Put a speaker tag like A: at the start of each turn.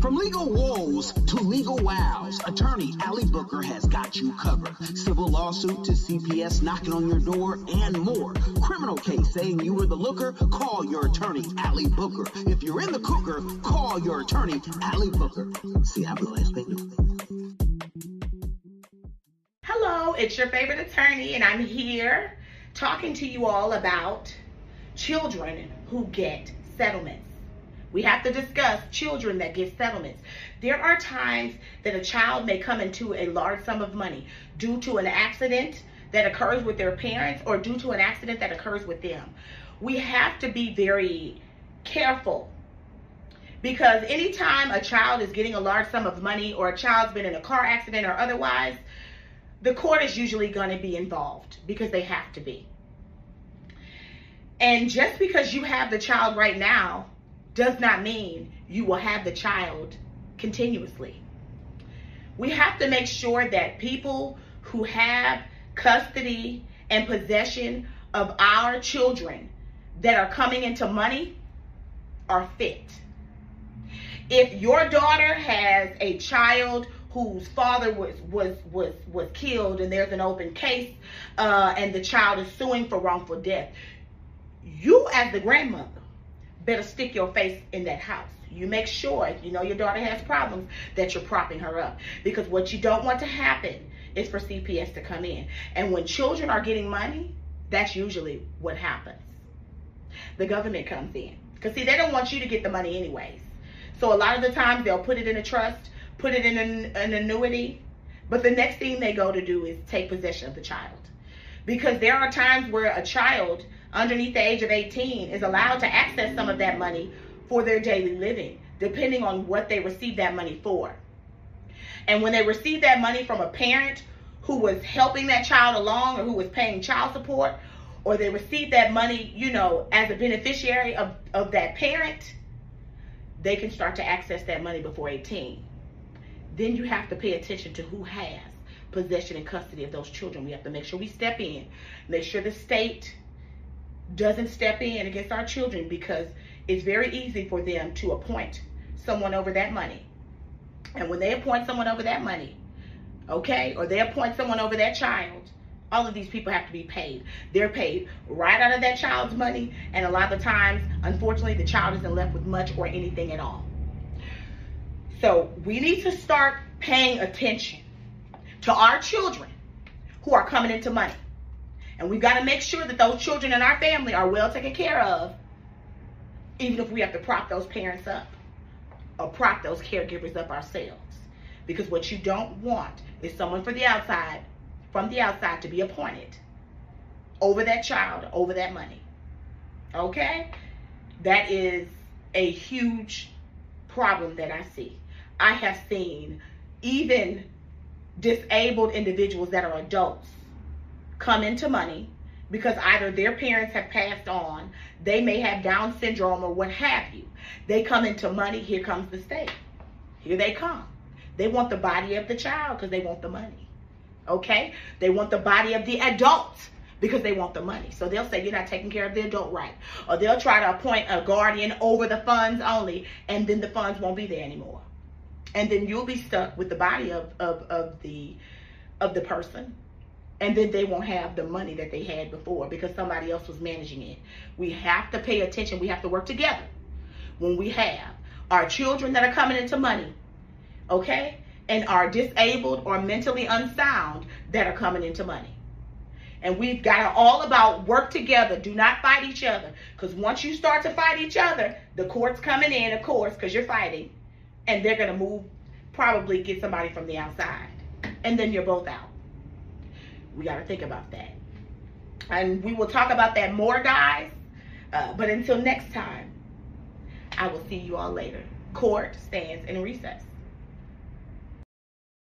A: From legal woes to legal wows, attorney Allie Booker has got you covered. Civil lawsuit to CPS knocking on your door and more. Criminal case saying you were the looker, call your attorney Allie Booker. If you're in the cooker, call your attorney Allie Booker. See how
B: Hello, it's your favorite attorney, and I'm here talking to you all about children who get settlements. We have to discuss children that get settlements. There are times that a child may come into a large sum of money due to an accident that occurs with their parents or due to an accident that occurs with them. We have to be very careful because anytime a child is getting a large sum of money or a child's been in a car accident or otherwise, the court is usually going to be involved because they have to be. And just because you have the child right now does not mean you will have the child continuously. We have to make sure that people who have custody and possession of our children that are coming into money are fit. If your daughter has a child whose father was was was was killed and there's an open case uh, and the child is suing for wrongful death, you as the grandmother better stick your face in that house. You make sure, you know your daughter has problems, that you're propping her up. Because what you don't want to happen is for CPS to come in. And when children are getting money, that's usually what happens. The government comes in. Because see, they don't want you to get the money anyways. So a lot of the times they'll put it in a trust, put it in an, an annuity, but the next thing they go to do is take possession of the child. Because there are times where a child underneath the age of 18 is allowed to access some of that money for their daily living, depending on what they receive that money for. And when they receive that money from a parent who was helping that child along or who was paying child support, or they receive that money, you know, as a beneficiary of, of that parent, they can start to access that money before 18. Then you have to pay attention to who has possession and custody of those children. We have to make sure we step in, make sure the state doesn't step in against our children because it's very easy for them to appoint someone over that money. And when they appoint someone over that money, okay, or they appoint someone over that child, all of these people have to be paid. They're paid right out of that child's money, and a lot of times, unfortunately, the child isn't left with much or anything at all. So we need to start paying attention to our children who are coming into money. And we've got to make sure that those children in our family are well taken care of, even if we have to prop those parents up or prop those caregivers up ourselves. Because what you don't want is someone for the outside, from the outside to be appointed over that child, over that money. Okay? That is a huge problem that I see. I have seen even disabled individuals that are adults come into money because either their parents have passed on, they may have Down syndrome or what have you. They come into money, here comes the state. Here they come. They want the body of the child because they want the money. Okay? They want the body of the adult because they want the money. So they'll say you're not taking care of the adult right. Or they'll try to appoint a guardian over the funds only, and then the funds won't be there anymore. And then you'll be stuck with the body of, of, of the of the person and then they won't have the money that they had before because somebody else was managing it. We have to pay attention. We have to work together when we have our children that are coming into money, okay, and are disabled or mentally unsound that are coming into money. And we've got to all about work together. Do not fight each other. Because once you start to fight each other, the court's coming in, of course, because you're fighting. And they're going to move, probably get somebody from the outside. And then you're both out. We got to think about that. And we will talk about that more, guys. Uh, but until next time, I will see you all later. Court stands in recess.